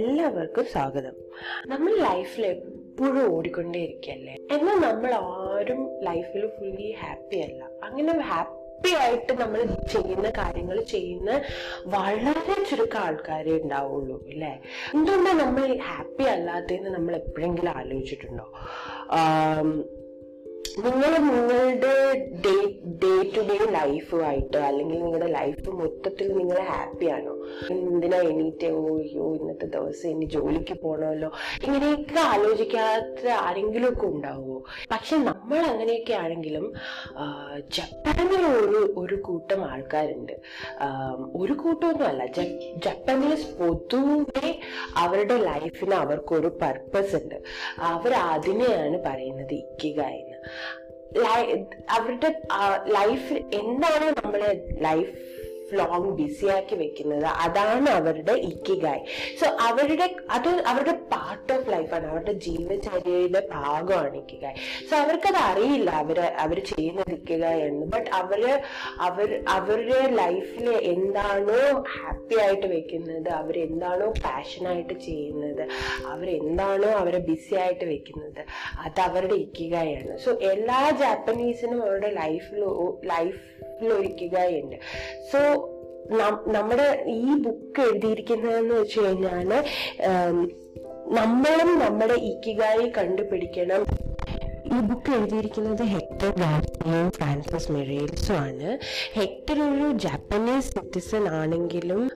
എല്ലാവർക്കും സ്വാഗതം. നമ്മൾ ലൈഫിൽ എപ്പോഴും ഓടിക്കൊണ്ടേയിരിക്കല്ലേ? എന്നാൽ നമ്മൾ ആരും ലൈഫിൽ ഫുള്ളി ഹാപ്പി അല്ല. അങ്ങനെ ഹാപ്പി ആയിട്ട് നമ്മൾ ചെയ്യുന്ന കാര്യങ്ങൾ ചെയ്യുന്ന വളരെ ചുരുക്കം ആൾക്കാരെ ഉണ്ടാവുള്ളൂ അല്ലേ? എന്തുകൊണ്ടാണ് നമ്മൾ ഹാപ്പി അല്ലാത്തതെന്ന് നമ്മൾ എപ്പോഴെങ്കിലും ആലോചിച്ചിട്ടുണ്ടോ? നിങ്ങൾ നിങ്ങളുടെ ഡേ ഡേ ടു ഡേ ലൈഫുമായിട്ട് അല്ലെങ്കിൽ നിങ്ങളുടെ ലൈഫ് മൊത്തത്തിൽ നിങ്ങൾ ഹാപ്പിയാണോ എന്തിനാ എണീറ്റ് ഓയ്യോ ഇന്നത്തെ ദിവസം ഇനി ജോലിക്ക് പോകണമല്ലോ ഇങ്ങനെയൊക്കെ ആലോചിക്കാത്ത ആരെങ്കിലും ഒക്കെ ഉണ്ടാവുമോ? പക്ഷെ നമ്മൾ അങ്ങനെയൊക്കെ ആണെങ്കിലും ജപ്പാനിൽ ഒരു ഒരു കൂട്ടം ആൾക്കാരുണ്ട്. ഒരു കൂട്ടമൊന്നുമല്ല ജ- ജപ്പാനീസ് പൊതുവെ അവരുടെ ലൈഫിന് അവർക്കൊരു പർപ്പസ് ഉണ്ട്. അവർ അതിനെയാണ് പറയുന്നത് ഇക്കിക എന്ന്. അവരുടെ ലൈഫിൽ എന്താണ് നമ്മളെ ലൈഫ് ലോങ് ബിസിയാക്കി വെക്കുന്നത്. അതാണ് അവരുടെ ഇക്കിഗായ് സോ അവരുടെ അത് അവരുടെ പാർട്ട് ഓഫ് ലൈഫാണ് അവരുടെ ജീവചര്യയുടെ ഭാഗമാണ് ഇക്കിഗായ് സോ അവർക്കത് അറിയില്ല അവർ അവർ ചെയ്യുന്നത് ഇക്കിഗായ് എന്ന്. ബട്ട് അവർ അവർ അവരുടെ ലൈഫിൽ എന്താണോ ഹാപ്പി ആയിട്ട് വെക്കുന്നത് അവരെന്താണോ പാഷനായിട്ട് ചെയ്യുന്നത് അവരെന്താണോ അവരെ ബിസി ആയിട്ട് വെക്കുന്നത് അത് അവരുടെ ഇക്കിഗായാണ് സോ എല്ലാ ജാപ്പനീസിനും അവരുടെ ലൈഫിൽ ലൈഫിൽ ഒരു ഇക്കിഗായി ഉണ്ട് സോ നമ്മുടെ ഈ ബുക്ക് എഴുതിയിരിക്കുന്നതെന്ന് വെച്ച് കഴിഞ്ഞാൽ നമ്മളും നമ്മുടെ ഇക്കിഗായി കണ്ടുപിടിക്കണം. ഈ ബുക്ക് എഴുതിയിരിക്കുന്നത് ഹെക്ടർ ഗാർസിയും ഫ്രാൻസിസ് മെറേൽസും ആണ്. ഹെക്ടർ ഒരു ജാപ്പനീസ് സിറ്റിസൺ ആണെങ്കിലും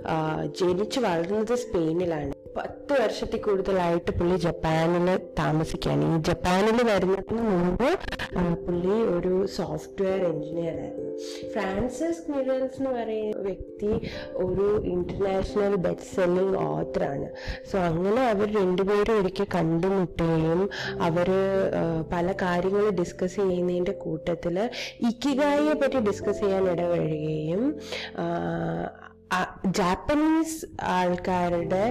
ജനിച്ചു വളർന്നത് സ്പെയിനിലാണ്. പത്ത് വർഷത്തിൽ കൂടുതലായിട്ട് പുള്ളി ജപ്പാനിൽ താമസിക്കുകയാണ്. ഈ ജപ്പാനിൽ വരുന്നതിന് മുമ്പ് പുള്ളി ഒരു സോഫ്റ്റ്വെയർ എഞ്ചിനീയർ ആയിരുന്നു. ഫ്രാൻസിസ് മിറൽസ് എന്ന് പറയുന്ന വ്യക്തി ഒരു ഇന്റർനാഷണൽ ബെസ്റ്റ് സെല്ലിംഗ് ഓത്തറാണ് സോ അങ്ങനെ അവർ രണ്ടുപേരും ഒരിക്കൽ കണ്ടുമുട്ടുകയും അവർ പല കാര്യങ്ങൾ ഡിസ്കസ് ചെയ്യുന്നതിന്റെ കൂട്ടത്തിൽ ഇക്കിഗായിയെ പറ്റി ഡിസ്കസ് ചെയ്യാൻ ഇടവഴുകയും ജാപ്പനീസ് ആൾക്കാരുടെ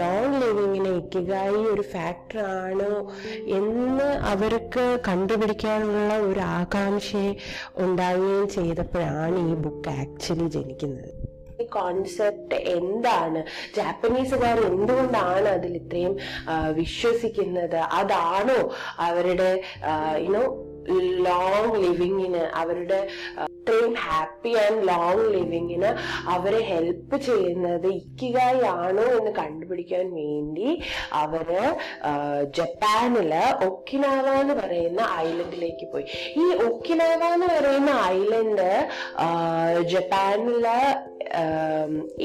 ലോങ് ലിവിങ്ങിനെ ഇക്കിഗായി ഒരു ഫാക്ടറാണോ എന്ന് അവർക്ക് കണ്ടുപിടിക്കാനുള്ള ഒരു ആകാംക്ഷ ഉണ്ടാവുകയും ചെയ്തപ്പോഴാണ് ഈ ബുക്ക് ആക്ച്വലി ജനിക്കുന്നത്. ഈ കോൺസെപ്റ്റ് എന്താണ്? ജാപ്പനീസുകാർ എന്തുകൊണ്ടാണ് അതിൽ ഇത്രയും വിശ്വസിക്കുന്നത്? അതാണോ അവരുടെ യുനോ ലോങ് ലിവിങ്ങിന് അവരുടെ അത്രയും ഹാപ്പി ആൻഡ് ലോങ് ലിവിങ്ങിന് അവരെ ഹെൽപ്പ് ചെയ്യുന്നത് ഇക്കിഗായി ആണോ എന്ന് കണ്ടുപിടിക്കാൻ വേണ്ടി അവർ ജപ്പാനിൽ ഒക്കിനാവ എന്ന് പറയുന്ന ഐലൻഡിലേക്ക് പോയി. ഈ ഒക്കിനാവ എന്ന് പറയുന്ന ഐലൻഡ് ജപ്പാനിലെ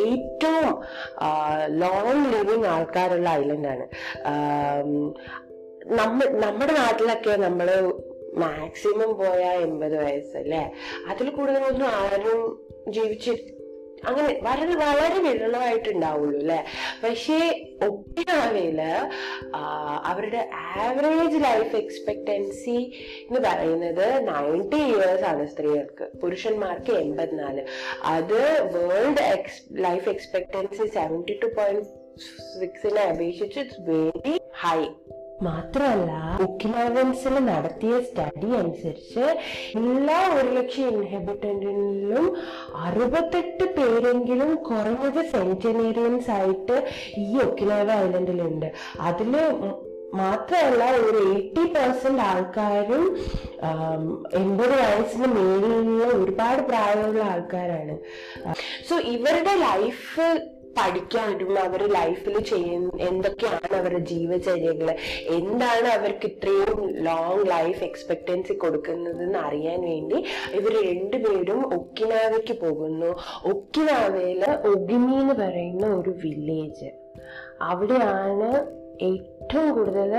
ഏറ്റവും ലോങ് ലിവിങ് ആൾക്കാരുള്ള ഐലൻഡാണ് നമ്മ നമ്മുടെ നാട്ടിലൊക്കെ നമ്മൾ മാക്സിമം പോയ എൺപത് വയസ്സല്ലേ? അതിൽ കൂടുതലൊന്നും ആരും ജീവിച്ച് അങ്ങനെ വളരെ വളരെ വിരളമായിട്ടുണ്ടാവുള്ളൂ അല്ലെ പക്ഷേ ഒപ്പിനാവിൽ അവരുടെ ആവറേജ് ലൈഫ് എക്സ്പെക്ടൻസി എന്ന് പറയുന്നത് നയന്റി ഇയേഴ്സ് ആണ് സ്ത്രീകൾക്ക്. പുരുഷന്മാർക്ക് എൺപത്തിനാല്. അത് world X life expectancy seventy two point സിക്സിനെ അപേക്ഷിച്ച് ഇറ്റ്സ് വെരി ഹൈ മാത്രമല്ല ഒക്കിലാവൻസിൽ നടത്തിയ സ്റ്റഡി അനുസരിച്ച് എല്ലാ ഒരു ലക്ഷം ഇൻഹിബിറ്റന്റിലും അറുപത്തെട്ട് പേരെങ്കിലും കുറഞ്ഞത് സെഞ്ചനേറിയൻസ് ആയിട്ട് ഈ ഒക്കിലാവ ഐലൻഡിലുണ്ട് അതിൽ മാത്രമല്ല ഒരു എയ്റ്റി പെർസെന്റ് ആൾക്കാരും എൺപത് വയസ്സിന് മേലുള്ള ഒരുപാട് പ്രായമുള്ള ആൾക്കാരാണ്. സോ ഇവരുടെ ലൈഫ് പഠിക്കാനും അവർ ലൈഫിൽ ചെയ്യുന്ന എന്തൊക്കെയാണ് അവരുടെ ജീവചര്യകൾ എന്താണ് അവർക്ക് ഇത്രയും ലോങ് ലൈഫ് എക്സ്പെക്ടൻസി കൊടുക്കുന്നതെന്ന് അറിയാൻ വേണ്ടി ഇവർ രണ്ടുപേരും ഒക്കിനാവയ്ക്ക് പോകുന്നു. ഒക്കിനാവയിൽ ഒഗിമി എന്ന് പറയുന്ന ഒരു വില്ലേജ് അവിടെയാണ് ഏറ്റവും കൂടുതൽ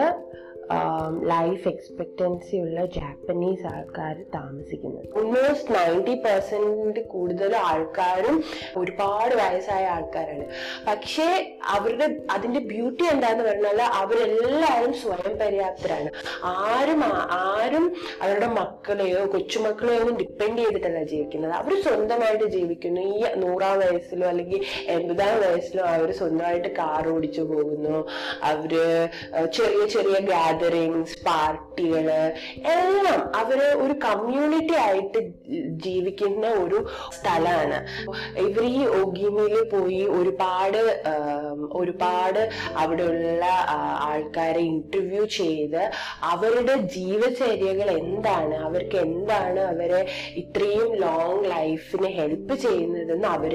ലൈഫ് എക്സ്പെക്ടൻസി ഉള്ള ജാപ്പനീസ് ആൾക്കാർ താമസിക്കുന്നത്. ഓൾമോസ്റ്റ് നയന്റി പെർസെന്റ് കൂടുതൽ ആൾക്കാരും ഒരുപാട് വയസ്സായ ആൾക്കാരാണ്. പക്ഷേ അവരുടെ അതിന്റെ ബ്യൂട്ടി എന്താന്ന് പറഞ്ഞാൽ അവരെല്ലാവരും സ്വയം പര്യാപ്തരാണ്. ആരും ആരും അവരുടെ മക്കളെയോ കൊച്ചുമക്കളെയോ ഒന്നും ഡിപ്പെൻഡ് ചെയ്തിട്ടല്ല ജീവിക്കുന്നത്. അവർ സ്വന്തമായിട്ട് ജീവിക്കുന്നു. ഈ നൂറാം വയസ്സിലോ അല്ലെങ്കിൽ എൺപതാം വയസ്സിലോ അവർ സ്വന്തമായിട്ട് കാർ ഓടിച്ചു പോകുന്നു. അവർ ചെറിയ ചെറിയ ഗാഡ്ജറ്റ് ഗ്യാതറിങ്സ് പാർട്ടികൾ എല്ലാം അവർ ഒരു കമ്മ്യൂണിറ്റി ആയിട്ട് ജീവിക്കുന്ന ഒരു സ്ഥലമാണ്. ഇവർ ഈ ഒഗിമിയിൽ പോയി ഒരുപാട് ഒരുപാട് അവിടെയുള്ള ആൾക്കാരെ ഇന്റർവ്യൂ ചെയ്ത് അവരുടെ ജീവചര്യകൾ എന്താണ് അവർക്ക് എന്താണ് അവരെ ഇത്രയും ലോങ് ലൈഫിന് ഹെൽപ്പ് ചെയ്യുന്നതെന്ന് അവർ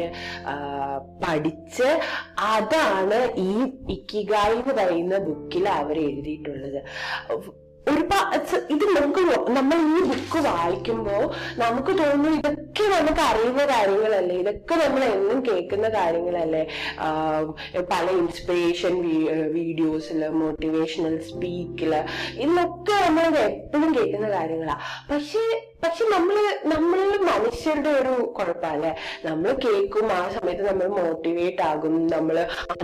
പഠിച്ച് അതാണ് ഈ ഇക്കിഗായി എന്ന് പറയുന്ന ബുക്കിൽ അവർ എഴുതിയിട്ടുള്ളത്. ഒരുപാട് ഇത് നമുക്ക് നമ്മൾ ഈ ബുക്ക് വായിക്കുമ്പോൾ നമുക്ക് തോന്നുന്നു ഇതൊക്കെ നമുക്ക് അറിയുന്ന കാര്യങ്ങളല്ലേ? ഇതൊക്കെ നമ്മൾ എന്നും കേൾക്കുന്ന കാര്യങ്ങളല്ലേ? പല ഇൻസ്പിറേഷൻ വീഡിയോസിൽ മോട്ടിവേഷണൽ സ്പീക്കിൽ ഇതൊക്കെ നമ്മൾ എപ്പോഴും കേൾക്കുന്ന കാര്യങ്ങളാ. പക്ഷേ പക്ഷെ നമ്മൾ നമ്മൾ മനുഷ്യരുടെ ഒരു കുഴപ്പമല്ലേ നമ്മൾ കേൾക്കും ആ സമയത്ത് നമ്മൾ മോട്ടിവേറ്റ് ആകും നമ്മൾ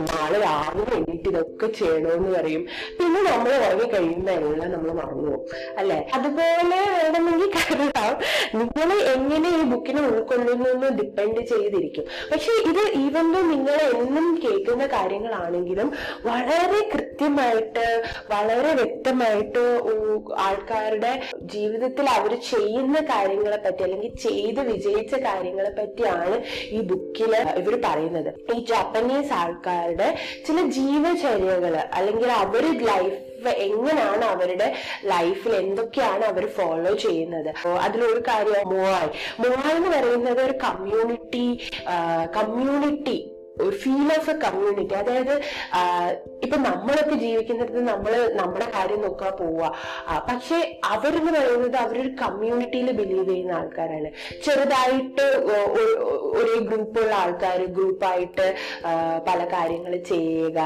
നാളെ രാവിലെ എണീറ്റ് ഇതൊക്കെ ചെയ്യണമെന്ന് പറയും. പിന്നെ നമ്മൾ ഉറങ്ങി കഴിയുന്ന എല്ലാം നമ്മൾ മറന്നു അല്ലെ? അതുപോലെ വേണമെങ്കിൽ കരുതാം. നിങ്ങൾ എങ്ങനെ ഈ ബുക്കിനെ ഉൾക്കൊള്ളുന്നു എന്ന് ഡിപ്പെൻഡ് ചെയ്തിരിക്കും. പക്ഷെ ഇത് ഈവൻ ദോ നിങ്ങൾ എന്നും കേൾക്കുന്ന കാര്യങ്ങളാണെങ്കിലും വളരെ കൃത്യമായിട്ട് വളരെ വ്യക്തമായിട്ട് ആൾക്കാരുടെ ജീവിതത്തിൽ അവർ ചെയ്യുന്ന കാര്യങ്ങളെ പറ്റി അല്ലെങ്കിൽ ചെയ്ത് വിജയിച്ച കാര്യങ്ങളെ പറ്റിയാണ് ഈ ബുക്കിൽ ഇവർ പറയുന്നത്. ഈ ജാപ്പനീസ് ആൾക്കാരുടെ ചില ജീവചര്യകൾ അല്ലെങ്കിൽ അവർ ലൈഫ് എങ്ങനെയാണ് അവരുടെ ലൈഫിൽ എന്തൊക്കെയാണ് അവർ ഫോളോ ചെയ്യുന്നത്. അതിലൊരു കാര്യം മോഹായ് മോഹായ് എന്ന് പറയുന്നത് ഒരു കമ്മ്യൂണിറ്റി കമ്മ്യൂണിറ്റി ഒരു ഫീൽ ഓഫ് എ കമ്മ്യൂണിറ്റി അതായത് ഇപ്പൊ നമ്മളൊക്കെ ജീവിക്കുന്നിടത്ത് നമ്മൾ നമ്മുടെ കാര്യം നോക്കാൻ പോവുക പക്ഷെ അവരെന്ന് പറയുന്നത് അവരൊരു കമ്മ്യൂണിറ്റിയിൽ ബിലീവ് ചെയ്യുന്ന ആൾക്കാരാണ്. ചെറുതായിട്ട് ഒരേ ഗ്രൂപ്പുള്ള ആൾക്കാർ ഗ്രൂപ്പായിട്ട് പല കാര്യങ്ങൾ ചെയ്യുക.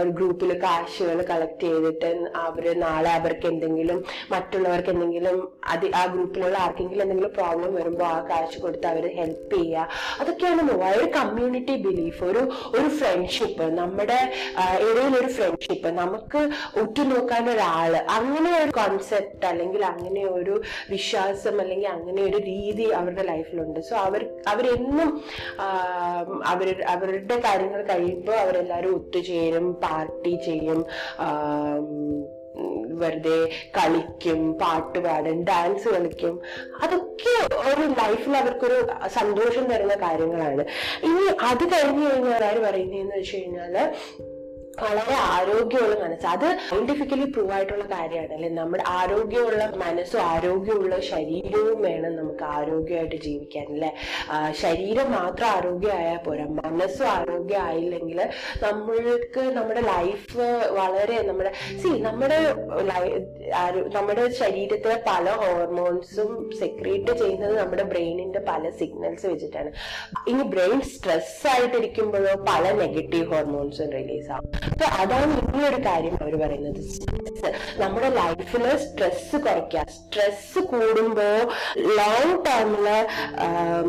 ഒരു ഗ്രൂപ്പിൽ കാശുകൾ കളക്ട് ചെയ്തിട്ട് അവർ നാളെ അവർക്ക് എന്തെങ്കിലും മറ്റുള്ളവർക്ക് എന്തെങ്കിലും അത് ആ ഗ്രൂപ്പിലുള്ള ആർക്കെങ്കിലും എന്തെങ്കിലും പ്രോബ്ലം വരുമ്പോൾ ആ കാശ് കൊടുത്ത് അവർ ഹെൽപ്പ് ചെയ്യുക. അതൊക്കെയാണ് ഒരു കമ്മ്യൂണിറ്റി ബിലീഫ് ഒരു ഒരു ഫ്രണ്ട്ഷിപ്പ് നമ്മുടെ ഇടയിൽ ഒരു ഫ്രണ്ട്ഷിപ്പ് നമുക്ക് ഉറ്റുനോക്കാൻ ഒരാൾ അങ്ങനെ ഒരു കോൺസെപ്റ്റ് അല്ലെങ്കിൽ അങ്ങനെ ഒരു വിശ്വാസം അല്ലെങ്കിൽ അങ്ങനെ ഒരു രീതി അവരുടെ ലൈഫിലുണ്ട്. സോ അവർ അവരെന്നും അവർ അവരുടെ കാര്യങ്ങൾ കഴിയുമ്പോൾ അവരെല്ലാവരും ഒത്തുചേരും പാർട്ടി ചെയ്യും വെറുതെ കളിക്കും പാട്ട് പാടും ഡാൻസ് കളിക്കും. അതൊക്കെ ഒരു ലൈഫിൽ അവർക്കൊരു സന്തോഷം തരുന്ന കാര്യങ്ങളാണ്. ഇനി അത് കഴിഞ്ഞു കഴിഞ്ഞാൽ ആര് പറയുന്നതെന്ന് വെച്ച് കഴിഞ്ഞാൽ വളരെ ആരോഗ്യമുള്ള മനസ്സ്. അത് സയന്റിഫിക്കലി പ്രൂവ് ആയിട്ടുള്ള കാര്യമാണ്. അല്ലെ? നമ്മുടെ ആരോഗ്യമുള്ള മനസ്സും ആരോഗ്യമുള്ള ശരീരവും വേണം നമുക്ക് ആരോഗ്യമായിട്ട് ജീവിക്കാൻ അല്ലെ? ശരീരം മാത്രം ആരോഗ്യമായാൽ പോരാ. മനസ്സും ആരോഗ്യമായില്ലെങ്കിൽ നമ്മൾക്ക് നമ്മുടെ ലൈഫ് വളരെ നമ്മുടെ സി നമ്മുടെ നമ്മുടെ ശരീരത്തിലെ പല ഹോർമോൺസും സെക്രീറ്റ് ചെയ്യുന്നത് നമ്മുടെ ബ്രെയിനിന്റെ പല സിഗ്നൽസ് വെച്ചിട്ടാണ്. ഇനി ബ്രെയിൻ സ്ട്രെസ് ആയിട്ടിരിക്കുമ്പോഴോ പല നെഗറ്റീവ് ഹോർമോൺസും റിലീസ് ആവും. അപ്പൊ അതാണ് ഒരു കാര്യം അവർ പറയുന്നത്. നമ്മുടെ ലൈഫിൽ സ്ട്രെസ് കുറയ്ക്കുക. സ്ട്രെസ് കൂടുമ്പോ ലോങ് ടേമിൽ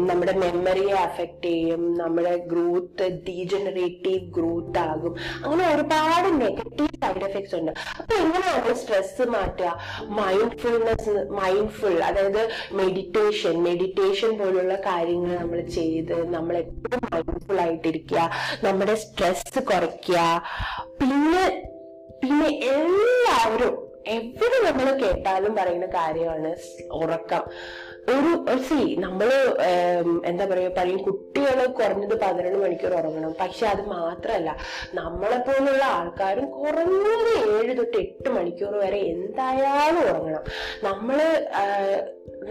നമ്മുടെ മെമ്മറിയെ അഫക്റ്റ് ചെയ്യും. നമ്മുടെ ഗ്രോത്ത് ഡീജനറേറ്റീവ് ഗ്രോത്ത് ആകും. അങ്ങനെ ഒരുപാട് നെഗറ്റീവ് സൈഡ് എഫക്ട്സ് ഉണ്ട്. അപ്പൊ എങ്ങനെയാണ് സ്ട്രെസ് മാറ്റുക? മൈൻഡ്ഫുൾനെസ് മൈൻഡ്ഫുൾ അതായത് മെഡിറ്റേഷൻ മെഡിറ്റേഷൻ പോലുള്ള കാര്യങ്ങൾ നമ്മൾ ചെയ്ത് നമ്മൾ എപ്പോഴും മൈൻഡ്ഫുൾ ആയിട്ടിരിക്കുക. നമ്മുടെ സ്ട്രെസ് കുറയ്ക്കുക. പിന്നെ പിന്നെ എല്ലാവരും എവിടെ നമ്മൾ കേട്ടാലും പറയുന്ന കാര്യമാണ് ഉറക്കം. ഒരു സി നമ്മൾ എന്താ പറയുക പറയും കുട്ടികൾ കുറഞ്ഞത് പന്ത്രണ്ട് മണിക്കൂർ ഉറങ്ങണം. പക്ഷെ അത് മാത്രമല്ല നമ്മളെ പോലുള്ള ആൾക്കാരും കുറഞ്ഞത് ഏഴ് തൊട്ട് എട്ട് മണിക്കൂർ വരെ എന്തായാലും ഉറങ്ങണം. നമ്മൾ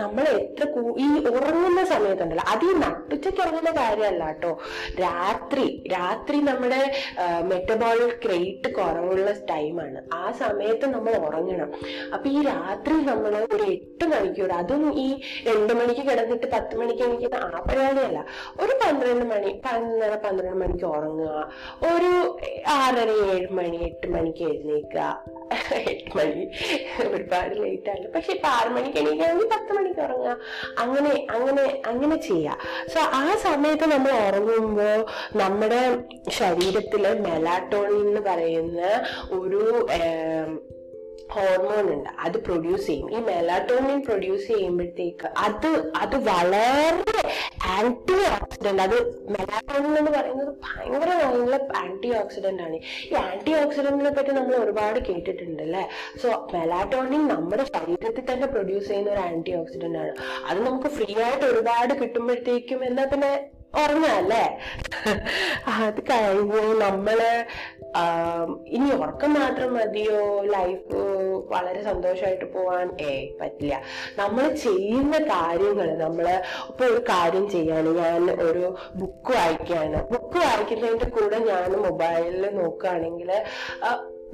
നമ്മൾ എത്ര ഈ ഉറങ്ങുന്ന സമയത്തുണ്ടല്ലോ അത് ഈ നട്ടുച്ചയ്ക്ക് ഉറങ്ങുന്ന കാര്യമല്ല കേട്ടോ രാത്രി രാത്രി നമ്മുടെ മെറ്റബോളിക് റേറ്റ് കുറവുള്ള ടൈമാണ് ആ സമയത്ത് നമ്മൾ ഉറങ്ങണം. അപ്പൊ ഈ രാത്രി നമ്മൾ ഒരു എട്ട് മണിക്കൂർ അതും ഈ രണ്ട് മണിക്ക് കിടന്നിട്ട് പത്ത് മണിക്ക് എണീക്കുന്ന ആ പരിപാടിയല്ല. ഒരു പന്ത്രണ്ട് മണി പതിനൊന്നര പന്ത്രണ്ട് മണിക്ക് ഉറങ്ങുക. ഒരു ആറര ഏഴ് മണി എട്ട് മണിക്ക് എഴുന്നേക്കുക എട്ട് മണി ഒരുപാട് ലേറ്റ് ആണ്. പക്ഷെ ഇപ്പൊ ആറ് മണിക്ക് എണീക്കുകയാണെങ്കിൽ പത്ത് മണിക്ക് ഉറങ്ങുക അങ്ങനെ അങ്ങനെ അങ്ങനെ ചെയ്യുക. സോ ആ സമയത്ത് നമ്മൾ ഉറങ്ങുമ്പോൾ നമ്മുടെ ശരീരത്തിലെ മെലാട്ടോണിൻ എന്ന് പറയുന്ന ഒരു ഹോർമോൺ ഉണ്ട്. അത് പ്രൊഡ്യൂസ് ചെയ്യും. ഈ മെലാറ്റോണിൻ പ്രൊഡ്യൂസ് ചെയ്യുമ്പോഴത്തേക്ക് അത് അത് വളരെ ആന്റി ഓക്സിഡന്റ് അത് മെലാറ്റോണിൻ എന്ന് പറയുന്നത് ഭയങ്കര നല്ല ആന്റി ഓക്സിഡന്റ് ആണ്. ഈ ആന്റി ഓക്സിഡന്റിനെ പറ്റി നമ്മൾ ഒരുപാട് കേട്ടിട്ടുണ്ട് അല്ലേ? സോ മെലാറ്റോണിൻ നമ്മുടെ ശരീരത്തിൽ തന്നെ പ്രൊഡ്യൂസ് ചെയ്യുന്ന ഒരു ആന്റി ഓക്സിഡന്റ് ആണ്. അത് നമുക്ക് ഫ്രീ ആയിട്ട് ഒരുപാട് കിട്ടുമ്പോഴത്തേക്കും എന്നാൽ പിന്നെ ഉറങ്ങാല്ലേ? അത് കഴിഞ്ഞ് നമ്മൾ ഇനി ഉറക്കം മാത്രം മതിയോ? ലൈഫ് വളരെ സന്തോഷമായിട്ട് പോവാൻ ഏ പറ്റില്ല. നമ്മൾ ചെയ്യുന്ന കാര്യങ്ങൾ നമ്മൾ ഇപ്പൊ ഒരു കാര്യം ചെയ്യാണ്. ഞാൻ ഒരു ബുക്ക് വായിക്കുകയാണ് ബുക്ക് വായിക്കുന്നതിന്റെ കൂടെ ഞാൻ മൊബൈലിൽ നോക്കുകയാണെങ്കിൽ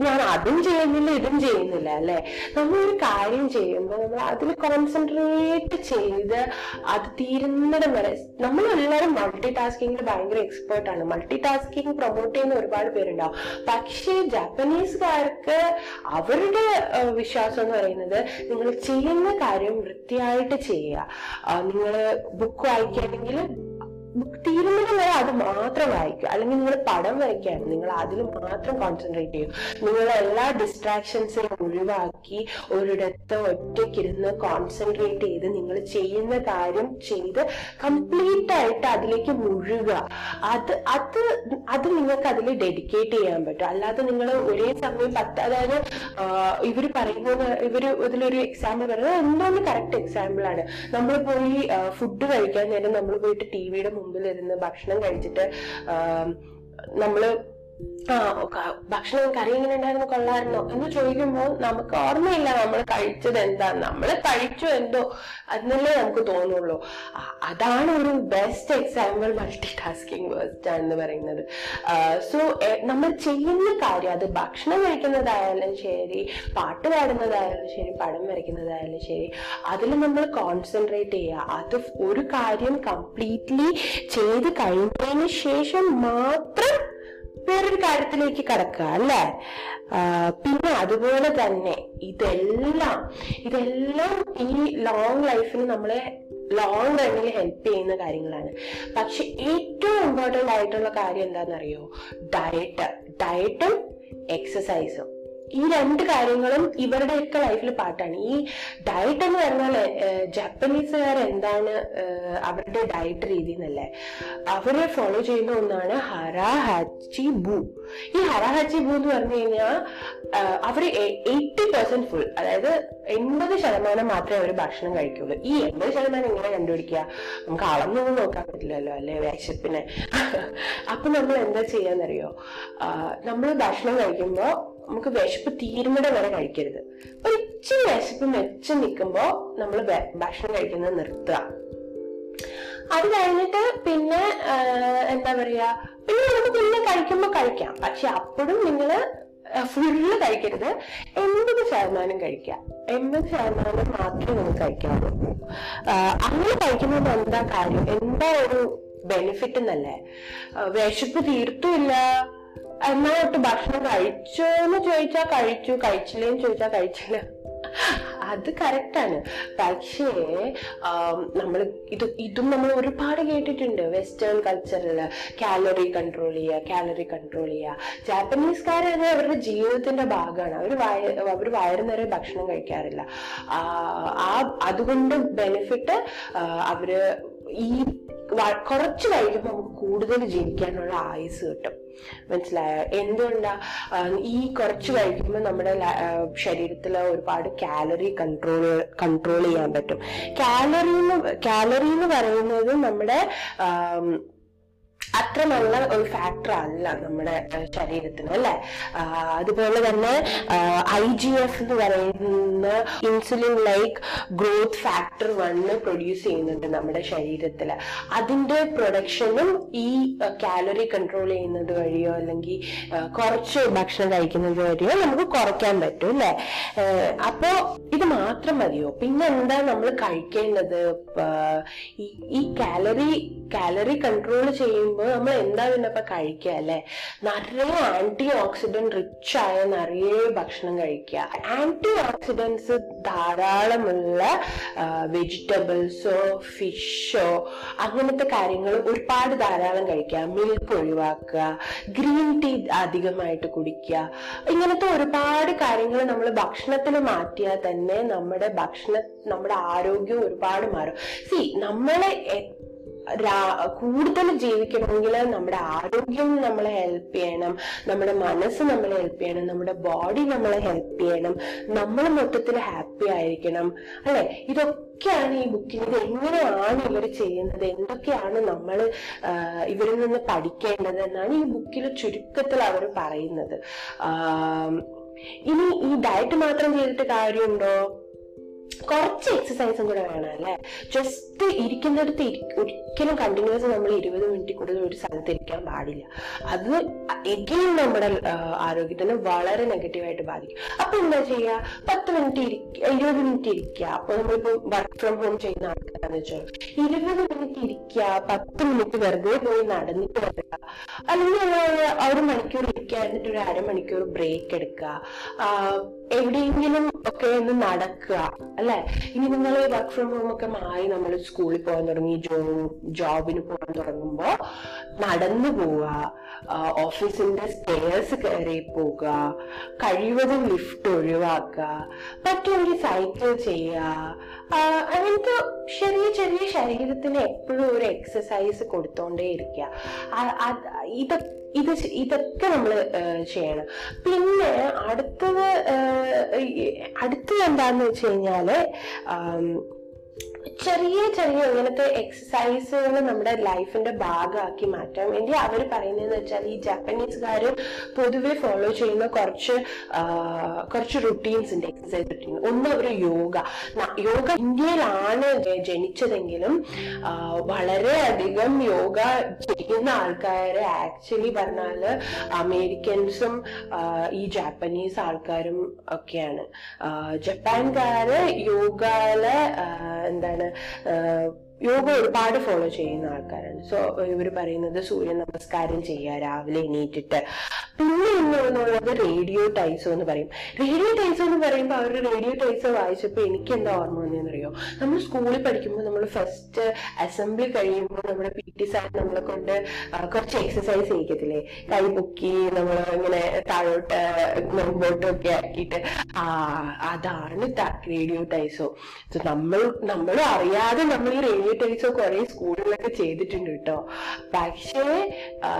ഞാൻ അതും ചെയ്യുന്നില്ല ഇതും ചെയ്യുന്നില്ല അല്ലെ? നമ്മൾ ഒരു കാര്യം ചെയ്യുമ്പോൾ നമ്മൾ അതിൽ കോൺസെൻട്രേറ്റ് ചെയ്ത് അത് തീരുന്നിടം വരെ നമ്മൾ എല്ലാവരും മൾട്ടി ടാസ്കിങ്ങിൽ ഭയങ്കര എക്സ്പേർട്ട് ആണ്. മൾട്ടി ടാസ്കിങ് പ്രൊമോട്ട് ചെയ്യുന്ന ഒരുപാട് പേരുണ്ടാവും. പക്ഷേ ജാപ്പനീസുകാർക്ക് അവരുടെ വിശ്വാസം എന്ന് പറയുന്നത് നിങ്ങൾ ചെയ്യുന്ന കാര്യം വൃത്തിയായിട്ട് ചെയ്യുക. നിങ്ങൾ ബുക്ക് വായിക്കുകയാണെങ്കിൽ തീരുന്നിടം വരെ അത് മാത്രം വായിക്കുക. അല്ലെങ്കിൽ നിങ്ങൾ പടം വരയ്ക്കുകയാണ്. നിങ്ങൾ അതിൽ മാത്രം കോൺസെൻട്രേറ്റ് ചെയ്യും നിങ്ങൾ എല്ലാ ഡിസ്ട്രാക്ഷൻസും ഒഴിവാക്കി ഒരിടത്ത് ഒറ്റയ്ക്കിരുന്ന് കോൺസെൻട്രേറ്റ് ചെയ്ത് നിങ്ങൾ ചെയ്യുന്ന കാര്യം ചെയ്ത് കംപ്ലീറ്റ് ആയിട്ട് അതിലേക്ക് മുഴുക. അത് അത് അത് നിങ്ങൾക്ക് അതിൽ ഡെഡിക്കേറ്റ് ചെയ്യാൻ പറ്റും. അല്ലാതെ നിങ്ങൾ ഒരേ സമയം പത്ത് അതായത് ഇവർ പറയുന്നത് ഇവർ ഇതിലൊരു എക്സാമ്പിൾ പറയുന്നത് എന്തോന്ന് കറക്റ്റ് എക്സാമ്പിൾ ആണ്. നമ്മൾ പോയി ഫുഡ് കഴിക്കാൻ നേരം നമ്മൾ പോയിട്ട് ടി വിയുടെ മുമ്പിൽ ഇരുന്ന് ഭക്ഷണം കഴിച്ചിട്ട് നമ്മൾ ആ ഭക്ഷണം കറി എങ്ങനെ ഉണ്ടായിരുന്നു കൊള്ളായിരുന്നോ എന്ന് ചോദിക്കുമ്പോൾ നമുക്ക് ഓർമ്മയില്ല നമ്മൾ കഴിച്ചത് എന്താ നമ്മൾ കഴിച്ചു എന്തോ എന്നല്ലേ നമുക്ക് തോന്നുള്ളൂ. അതാണ് ഒരു best example multitasking waste എന്ന് പറയുന്നത് സോ നമ്മൾ ചെയ്യുന്ന കാര്യം അത് ഭക്ഷണം കഴിക്കുന്നതായാലും ശരി പാട്ട് പാടുന്നതായാലും ശരി പടം വരയ്ക്കുന്നതായാലും ശരി അതിൽ നമ്മൾ കോൺസെൻട്രേറ്റ് ചെയ്യുക. അത് ഒരു കാര്യം കംപ്ലീറ്റ്ലി ചെയ്ത് കഴിഞ്ഞതിന് ശേഷം മാത്രം വേറൊരു കാര്യത്തിലേക്ക് കടക്കുക അല്ലേ? പിന്നെ അതുപോലെ തന്നെ ഇതെല്ലാം ഇതെല്ലാം ഈ ലോങ് ലൈഫിന് നമ്മളെ ലോങ് റണ്ണിൽ ഹെൽപ്പ് ചെയ്യുന്ന കാര്യങ്ങളാണ്. പക്ഷെ ഏറ്റവും ഇമ്പോർട്ടന്റ് ആയിട്ടുള്ള കാര്യം എന്താണെന്നറിയോ? ഡയറ്റ് ഡയറ്റും എക്സസൈസും ഈ രണ്ട് കാര്യങ്ങളും ഇവരുടെയൊക്കെ ലൈഫിൽ പാട്ടാണ് ഈ ഡയറ്റ് എന്ന് പറഞ്ഞാൽ ജാപ്പനീസുകാർ എന്താണ് അവരുടെ ഡയറ്റ് രീതി എന്നല്ലേ? അവർ ഫോളോ ചെയ്യുന്ന ഒന്നാണ് ഹാച്ചി ബു ഈ ഹറാഹാച്ചി ഹാച്ചി ബു എന്ന് പറഞ്ഞു കഴിഞ്ഞാൽ അവർ എയ്റ്റി പെർസെന്റ് ഫുൾ അതായത് എൺപത് ശതമാനം മാത്രമേ അവർ ഭക്ഷണം കഴിക്കുള്ളൂ. ഈ എൺപത് ശതമാനം എങ്ങനെ കണ്ടുപിടിക്കുക? നമുക്ക് അളന്നൊന്നും നോക്കാൻ പറ്റില്ലല്ലോ അല്ലെ വിശപ്പിനെ? അപ്പൊ നമ്മൾ എന്താ ചെയ്യാന്നറിയോ നമ്മൾ ഭക്ഷണം കഴിക്കുമ്പോൾ നമുക്ക് വിശപ്പ് തീരുന്നിടം വരെ കഴിക്കരുത്. ഒരു ഇച്ചിരി വിശപ്പ് മെച്ചം നിൽക്കുമ്പോൾ നമ്മൾ ഭക്ഷണം കഴിക്കുന്നത് നിർത്തുക. അത് കഴിഞ്ഞിട്ട് പിന്നെ എന്താ പറയാ പിന്നെ നമുക്ക് പിന്നെ കഴിക്കുമ്പോൾ കഴിക്കാം. പക്ഷെ അപ്പോഴും നിങ്ങൾ ഫുള്ള് കഴിക്കരുത്. എൺപത് ശതമാനം കഴിക്കുക. എൺപത് ശതമാനം മാത്രമേ നമുക്ക് കഴിക്കാവൂ അങ്ങനെ കഴിക്കുന്നത് എന്താ കാര്യം? എന്താ ഒരു ബെനിഫിറ്റ് എന്നല്ലേ? വിശപ്പ് തീർത്തുമില്ല. എന്നാ തൊട്ട് ഭക്ഷണം കഴിച്ചോ എന്ന് കഴിച്ചു കഴിച്ചില്ലേന്ന് ചോദിച്ചാ കഴിച്ചില്ല. അത് കറക്റ്റാണ് പക്ഷേ നമ്മൾ ഇത് ഇതും നമ്മൾ ഒരുപാട് കേട്ടിട്ടുണ്ട്. വെസ്റ്റേൺ കൾച്ചറിൽ കാലറി കൺട്രോൾ ചെയ്യുക കാലറി കൺട്രോൾ ചെയ്യുക ജാപ്പനീസുകാർ അത് അവരുടെ ജീവിതത്തിന്റെ ഭാഗമാണ്. അവർ വയ അവർ വയറു നിറയെ ഭക്ഷണം കഴിക്കാറില്ല. ആ, അതുകൊണ്ട് ബെനിഫിറ്റ് അവർ ഈ കുറച്ച് കഴിക്കുമ്പോൾ നമുക്ക് കൂടുതൽ ജീവിക്കാനുള്ള ആയുസ് കിട്ടും. മനസ്സിലായോ? എന്തുകൊണ്ടാ ഈ കുറച്ച് കഴിക്കുമ്പോൾ നമ്മുടെ ശരീരത്തിൽ ഒരുപാട് കാലറി കൺട്രോൾ കൺട്രോൾ ചെയ്യാൻ പറ്റും. കാലറി കാലറി എന്ന് പറയുന്നത് നമ്മുടെ ആം, അത്ര നല്ല ഒരു ഫാക്ടർ അല്ല നമ്മുടെ ശരീരത്തിന് അല്ലെ? അതുപോലെ തന്നെ ഐ ജി എഫ് എന്ന് പറയുന്ന insulin like growth factor one produce ചെയ്യുന്നുണ്ട് നമ്മുടെ ശരീരത്തിൽ അതിന്റെ പ്രൊഡക്ഷനും ഈ കാലറി കൺട്രോൾ ചെയ്യുന്നത് വഴിയോ അല്ലെങ്കിൽ കുറച്ച് ഭക്ഷണം കഴിക്കുന്നത് വഴിയോ നമുക്ക് കുറയ്ക്കാൻ പറ്റും അല്ലെ? അപ്പോ ഇത് മാത്രം മതിയോ? പിന്നെ എന്താ നമ്മൾ കഴിക്കേണ്ടത് ഈ കാലറി കാലറി കൺട്രോൾ ചെയ്യുമ്പോൾ നമ്മൾ എന്താ പിന്നെ ഇപ്പൊ കഴിക്കുക അല്ലെ? നിറയെ ആന്റി ഓക്സിഡന്റ് റിച്ച് ആയ നിറയെ ഭക്ഷണം കഴിക്കുക. ആന്റി ഓക്സിഡൻസ് ധാരാളമുള്ള വെജിറ്റബിൾസോ ഫിഷോ അങ്ങനത്തെ കാര്യങ്ങൾ ഒരുപാട് ധാരാളം കഴിക്കുക. മിൽക്ക് ഒഴിവാക്കുക ഗ്രീൻ ടീ അധികമായിട്ട് കുടിക്കുക. ഇങ്ങനത്തെ ഒരുപാട് കാര്യങ്ങൾ നമ്മൾ ഭക്ഷണത്തിൽ മാറ്റിയാൽ തന്നെ നമ്മുടെ ഭക്ഷണ നമ്മുടെ ആരോഗ്യം ഒരുപാട് മാറും. സി നമ്മളെ കൂടുതൽ ജീവിക്കണമെങ്കിൽ നമ്മുടെ ആരോഗ്യം നമ്മളെ ഹെൽപ്പ് ചെയ്യണം. നമ്മുടെ മനസ്സ് നമ്മളെ ഹെൽപ്പ് ചെയ്യണം. നമ്മുടെ ബോഡി നമ്മളെ ഹെൽപ്പ് ചെയ്യണം. നമ്മൾ മൊത്തത്തിൽ ഹാപ്പി ആയിരിക്കണം. അല്ലെ? ഇതൊക്കെയാണ് ഈ ബുക്കിൽ ഇത് എങ്ങനെയാണ് ഇവർ ചെയ്യുന്നത്? എന്തൊക്കെയാണ് നമ്മൾ ഇവരിൽ നിന്ന് പഠിക്കേണ്ടത് എന്നാണ് ഈ ബുക്കിൽ ചുരുക്കത്തിൽ അവർ പറയുന്നത്. ഇനി ഈ ഡയറ്റ് മാത്രം ചെയ്തിട്ട് കാര്യമുണ്ടോ? കുറച്ച് എക്സസൈസും കൂടെ വേണം അല്ലേ? ജസ്റ്റ് ഇരിക്കുന്നിടത്ത് ഇരി- ഒരിക്കലും കണ്ടിന്യൂസ് നമ്മൾ ഇരുപത് മിനിറ്റ് കൂടുതൽ ഒരു സ്ഥലത്ത് ഇരിക്കാൻ പാടില്ല. അത് എഗെയിൻ നമ്മുടെ ആരോഗ്യത്തിന് വളരെ നെഗറ്റീവായിട്ട് ബാധിക്കും. അപ്പൊ എന്താ ചെയ്യുക പത്ത് മിനിറ്റ് ഇരിക്കുക ഇരുപത് മിനിറ്റ് ഇരിക്കുക. അപ്പൊ നമ്മളിപ്പോ വർക്ക് ഫ്രം ഹോം ചെയ്യുന്ന ആൾക്കാരെന്ന് വെച്ചാൽ ഇരുപത് മിനിറ്റ് ഇരിക്കുക. പത്ത് മിനിറ്റ് വെറുതെ പോയി നടന്നിട്ട് വരിക. അല്ലെങ്കിൽ ഒരു- മണിക്കൂർ ഇരിക്കുക. എന്നിട്ട് ഒരു അരമണിക്കൂർ ബ്രേക്ക് എടുക്കുക. എവിടെയെങ്കിലും ഒക്കെ ഒന്ന് നടക്കുക അല്ലെ? ഇനി നിങ്ങൾ വർക്ക് ഫ്രം ഹോം ഒക്കെ മാറി നമ്മൾ സ്കൂളിൽ പോകാൻ തുടങ്ങി ജോബിന് പോകാൻ തുടങ്ങുമ്പോ നടന്നു പോവുക ഓഫീസിന്റെ സ്റ്റേഴ്സ് കയറി പോവുക കഴിവതും ലിഫ്റ്റ് ഒഴിവാക്കുക പറ്റുമെങ്കിൽ സൈക്കിൾ ചെയ്യുക അങ്ങനത്തെ ചെറിയ ചെറിയ ശരീരത്തിന് എപ്പോഴും ഒരു എക്സസൈസ് കൊടുത്തോണ്ടേ ഇരിക്കുക. ഇതൊക്കെ ഇത് ഇതൊക്കെ നമ്മൾ ചെയ്യണം. പിന്നെ അടുത്തത് അടുത്തത് എന്താന്ന് വെച്ച് കഴിഞ്ഞാൽ ആം, ചെറിയ ചെറിയ ഇങ്ങനത്തെ എക്സസൈസുകൾ നമ്മുടെ ലൈഫിന്റെ ഭാഗമാക്കി മാറ്റാൻ വേണ്ടി അവർ പറയുന്നതെന്ന് വെച്ചാൽ ഈ ജാപ്പനീസുകാർ പൊതുവെ ഫോളോ ചെയ്യുന്ന കുറച്ച് കുറച്ച് റുട്ടീൻസ് ഉണ്ട് എക്സസൈസ് റുട്ടീൻ ഒന്ന് അവർ യോഗ. യോഗ ഇന്ത്യയിലാണ് ജനിച്ചതെങ്കിലും വളരെയധികം യോഗ ചെയ്യുന്ന ആൾക്കാരെ ആക്ച്വലി പറഞ്ഞാൽ അമേരിക്കൻസും ഈ ജാപ്പനീസ് ആൾക്കാരും ഒക്കെയാണ്. ജപ്പാൻകാര് യോഗയിലെ ആ, എന്താണ് ആ, യോഗ ഒരുപാട് ഫോളോ ചെയ്യുന്ന ആൾക്കാരാണ്. സോ ഇവർ പറയുന്നത് സൂര്യ നമസ്കാരം ചെയ്യുക രാവിലെ എണീറ്റിട്ട്. പിന്നെ എന്നുള്ളത് റേഡിയോ ടൈസോ എന്ന് പറയും. റേഡിയോ ടൈസോ എന്ന് പറയുമ്പോൾ അവർ റേഡിയോ ടൈസോ വായിച്ചപ്പോൾ എനിക്ക് എന്താ ഓർമ്മ വന്നതെന്നറിയോ? നമ്മൾ സ്കൂളിൽ പഠിക്കുമ്പോൾ നമ്മൾ ഫസ്റ്റ് അസംബ്ലി കഴിയുമ്പോൾ നമ്മുടെ പി ടി സാർ നമ്മളെ കൊണ്ട് കുറച്ച് എക്സസൈസ് ചെയ്യിക്കത്തില്ലേ? കൈ പൊക്കി നമ്മൾ ഇങ്ങനെ താഴോട്ട് മുമ്പോട്ടും ഒക്കെ ആക്കിയിട്ട്. ആ അതാണ് റേഡിയോ ടൈസോ നമ്മൾ നമ്മൾ അറിയാതെ നമ്മൾ ഈ റേഡിയോ ടൈസോ കുറെ സ്കൂളിലൊക്കെ ചെയ്തിട്ടുണ്ട് കേട്ടോ. പക്ഷേ ആ,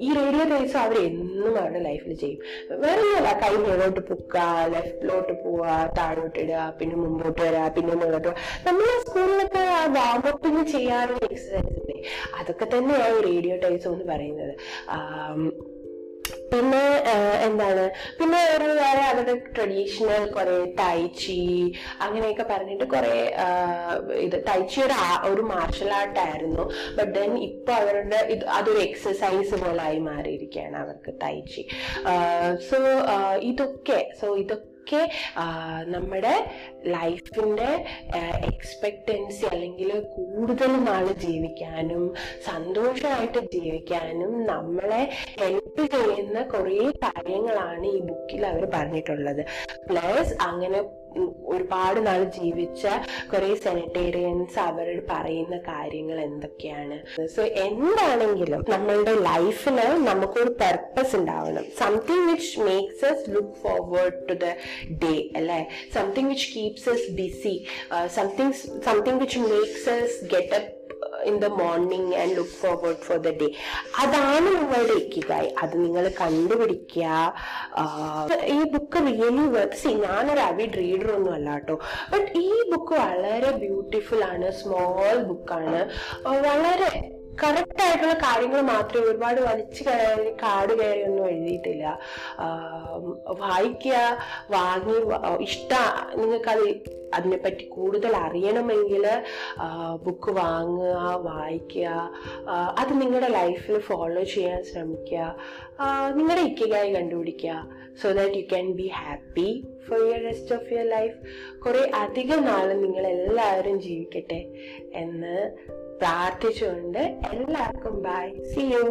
ഈ റേഡിയോ ടൈസോ അവർ എന്നും അവരുടെ ലൈഫിൽ ചെയ്യും. വേറെ ഒന്നുമല്ല കൈ മുകളോട്ട് പൊക്കുക ലെഫ്റ്റിലോട്ട് പോവുക താഴോട്ട് ഇടുക പിന്നെ മുമ്പോട്ട് വരിക പിന്നെ മുകളോട്ട് നമ്മൾ സ്കൂളിലൊക്കെ വാമപ്പിന് ചെയ്യാറുള്ള എക്സസൈസ് അതൊക്കെ തന്നെയാണ് റേഡിയോ ടൈസോ എന്ന് പറയുന്നത്. ആം, പിന്നെ എന്താണ്? പിന്നെ ഒരു വേറെ അവരുടെ ട്രഡീഷണൽ കുറെ തൈച്ചി അങ്ങനെയൊക്കെ പറഞ്ഞിട്ട് കുറെ ഇത് തൈച്ചി ഒരു ഒരു മാർഷൽ ആർട്ട് ആയിരുന്നു. ബട്ട് ദെൻ ഇപ്പൊ അവരുടെ ഇത് അതൊരു എക്സസൈസ് പോലായി മാറിയിരിക്കുകയാണ് അവർക്ക് തൈച്ചി സോ ഇതൊക്കെ സോ ഇതൊക്കെ ഒക്കെ നമ്മുടെ ലൈഫിന്റെ എക്സ്പെക്റ്റൻസി അല്ലെങ്കിൽ കൂടുതൽ നാൾ ജീവിക്കാനും സന്തോഷമായിട്ട് ജീവിക്കാനും നമ്മളെ ഹെൽപ്പ് ചെയ്യുന്ന കുറേ കാര്യങ്ങളാണ് ഈ ബുക്കിൽ അവർ പറഞ്ഞിട്ടുള്ളത്. പ്ലസ് അങ്ങനെ ഒരുപാട് നാൾ ജീവിച്ച കുറെ സെനറ്റേറിയൻസ് അവർ പറയുന്ന കാര്യങ്ങൾ എന്തൊക്കെയാണ്? സോ എന്താണെങ്കിലും നമ്മളുടെ ലൈഫിന് നമുക്കൊരു പർപ്പസ് ഉണ്ടാവണം. Something which makes us look forward to the day അല്ലേ? Something which keeps us busy something something which makes us get up in the morning and look forward for the day അതാണ് നിങ്ങളുടെ ഇക്കിതായി. അത് നിങ്ങൾ കണ്ടുപിടിക്കുക. ഈ book really worth see ഞാനൊരു avid reader ഒന്നും അല്ല കേട്ടോ. ബട്ട് ഈ ബുക്ക് വളരെ ബ്യൂട്ടിഫുൾ ആണ്. സ്മോൾ ബുക്കാണ് വളരെ കറക്റ്റ് ആയിട്ടുള്ള കാര്യങ്ങൾ മാത്രമേ ഒരുപാട് വലിച്ചു കയറി കാട് കയറി ഒന്നും എഴുതിയിട്ടില്ല വായിക്കുക വാങ്ങി ഇഷ്ട നിങ്ങൾക്കത് അതിനെപ്പറ്റി കൂടുതൽ അറിയണമെങ്കിൽ ബുക്ക് വാങ്ങുക വായിക്കുക അത് നിങ്ങളുടെ ലൈഫിൽ ഫോളോ ചെയ്യാൻ ശ്രമിക്കുക നിങ്ങളുടെ ഇക്കയായി കണ്ടുപിടിക്കുക so that you can be happy for your rest of your life കുറേ അധികം നാൾ നിങ്ങളെല്ലാവരും ജീവിക്കട്ടെ എന്ന് പ്രാർത്ഥിച്ചുകൊണ്ട് എല്ലാവർക്കും ബൈ സി യു